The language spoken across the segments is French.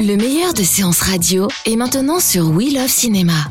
Le meilleur de séances radio est maintenant sur We Love Cinéma.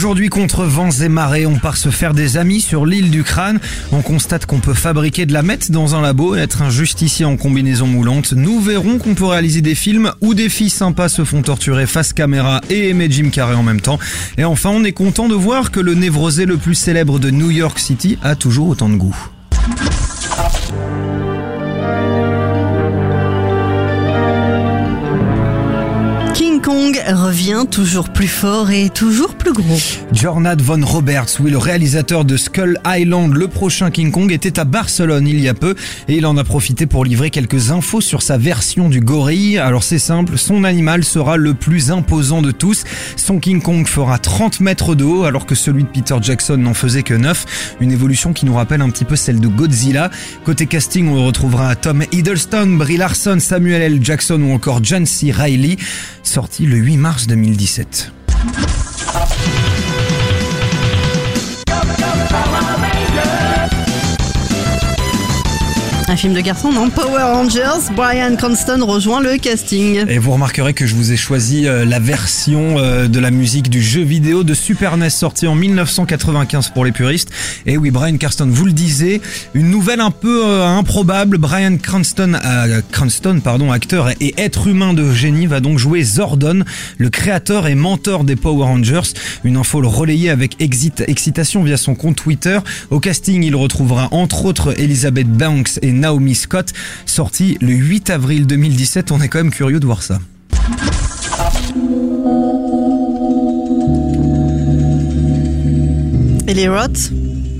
Aujourd'hui, contre vents et marées, on part se faire des amis sur l'île du crâne. On constate qu'on peut fabriquer de la meth dans un labo et être un justicier en combinaison moulante. Nous verrons qu'on peut réaliser des films où des filles sympas se font torturer face caméra et aimer Jim Carrey en même temps. Et enfin, on est content de voir que le névrosé le plus célèbre de New York City a toujours autant de goût. King Kong revient toujours plus fort et toujours Jornad von Roberts, oui, le réalisateur de Skull Island, le prochain King Kong, était à Barcelone il y a peu et il en a profité pour livrer quelques infos sur sa version du gorille. Alors c'est simple, son animal sera le plus imposant de tous. Son King Kong fera 30 mètres de haut alors que celui de Peter Jackson n'en faisait que 9. Une évolution qui nous rappelle un petit peu celle de Godzilla. Côté casting, on retrouvera Tom Hiddleston, Brie Larson, Samuel L. Jackson ou encore John C. Reilly, sorti le 8 mars 2017. Thank you. Film de garçon, non Power Rangers, Brian Cranston rejoint le casting. Et vous remarquerez que je vous ai choisi euh, la version euh, de la musique du jeu vidéo de Super NES sorti en 1995 pour les puristes. Et oui, Brian Cranston, vous le disiez, une nouvelle un peu euh, improbable. Brian Cranston, Cranston, pardon, acteur et être humain de génie, va donc jouer Zordon, le créateur et mentor des Power Rangers. Une info le relayée avec exit- excitation via son compte Twitter. Au casting, il retrouvera entre autres Elizabeth Banks et Naomi Scott, sorti le 8 avril 2017. On est quand même curieux de voir ça. Et les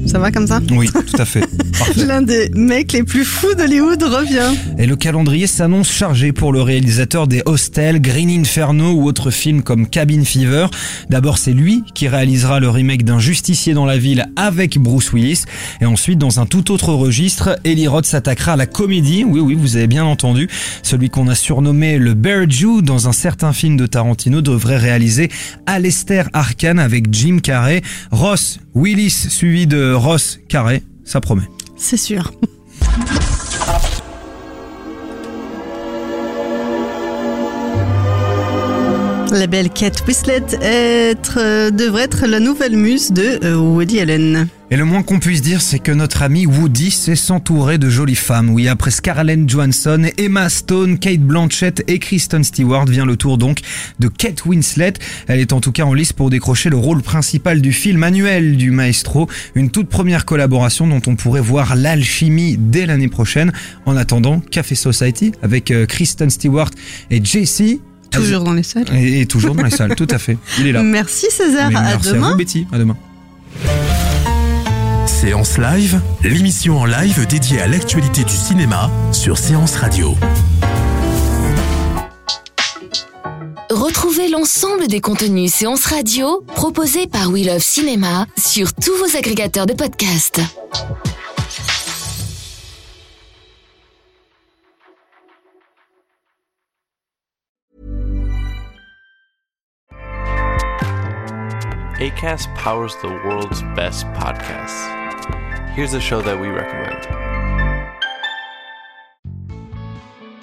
ça va comme ça Oui, tout à fait. L'un des mecs les plus fous d'Hollywood revient. Et le calendrier s'annonce chargé pour le réalisateur des Hostels, Green Inferno ou autres films comme Cabin Fever. D'abord, c'est lui qui réalisera le remake d'un justicier dans la ville avec Bruce Willis. Et ensuite, dans un tout autre registre, Eli Roth s'attaquera à la comédie. Oui, oui, vous avez bien entendu. Celui qu'on a surnommé le Bear Jew dans un certain film de Tarantino devrait réaliser Alester Arkan avec Jim Carrey. Ross Willis suivi de Ross Carrey. Ça promet. C'est sûr. La belle Kate Winslet euh, devrait être la nouvelle muse de euh, Woody Allen. Et le moins qu'on puisse dire, c'est que notre ami Woody sait s'entourer de jolies femmes. Oui, après Scarlett Johansson, Emma Stone, Kate Blanchett et Kristen Stewart, vient le tour donc de Kate Winslet. Elle est en tout cas en lice pour décrocher le rôle principal du film annuel du maestro. Une toute première collaboration dont on pourrait voir l'alchimie dès l'année prochaine. En attendant, Café Society avec euh, Kristen Stewart et JC. Toujours dans les salles. Et, et toujours dans les salles, tout à fait. Il est là. Merci César, Mais à merci à demain. vous, Betty. À demain. Séance Live, l'émission en live dédiée à l'actualité du cinéma sur Séance Radio. Retrouvez l'ensemble des contenus séances radio proposés par We Love Cinéma sur tous vos agrégateurs de podcasts. ACAST powers the world's best podcasts. Here's a show that we recommend.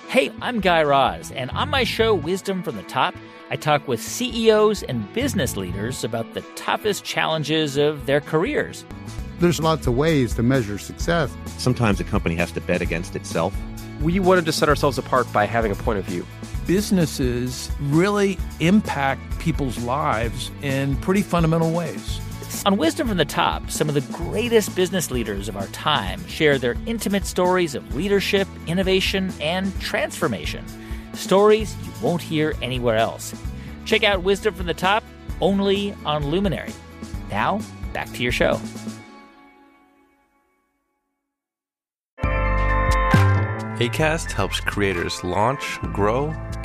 Hey, I'm Guy Raz, and on my show, Wisdom from the Top, I talk with CEOs and business leaders about the toughest challenges of their careers. There's lots of ways to measure success. Sometimes a company has to bet against itself. We wanted to set ourselves apart by having a point of view. Businesses really impact people's lives in pretty fundamental ways. On Wisdom from the Top, some of the greatest business leaders of our time share their intimate stories of leadership, innovation, and transformation. Stories you won't hear anywhere else. Check out Wisdom from the Top only on Luminary. Now, back to your show. ACAST helps creators launch, grow,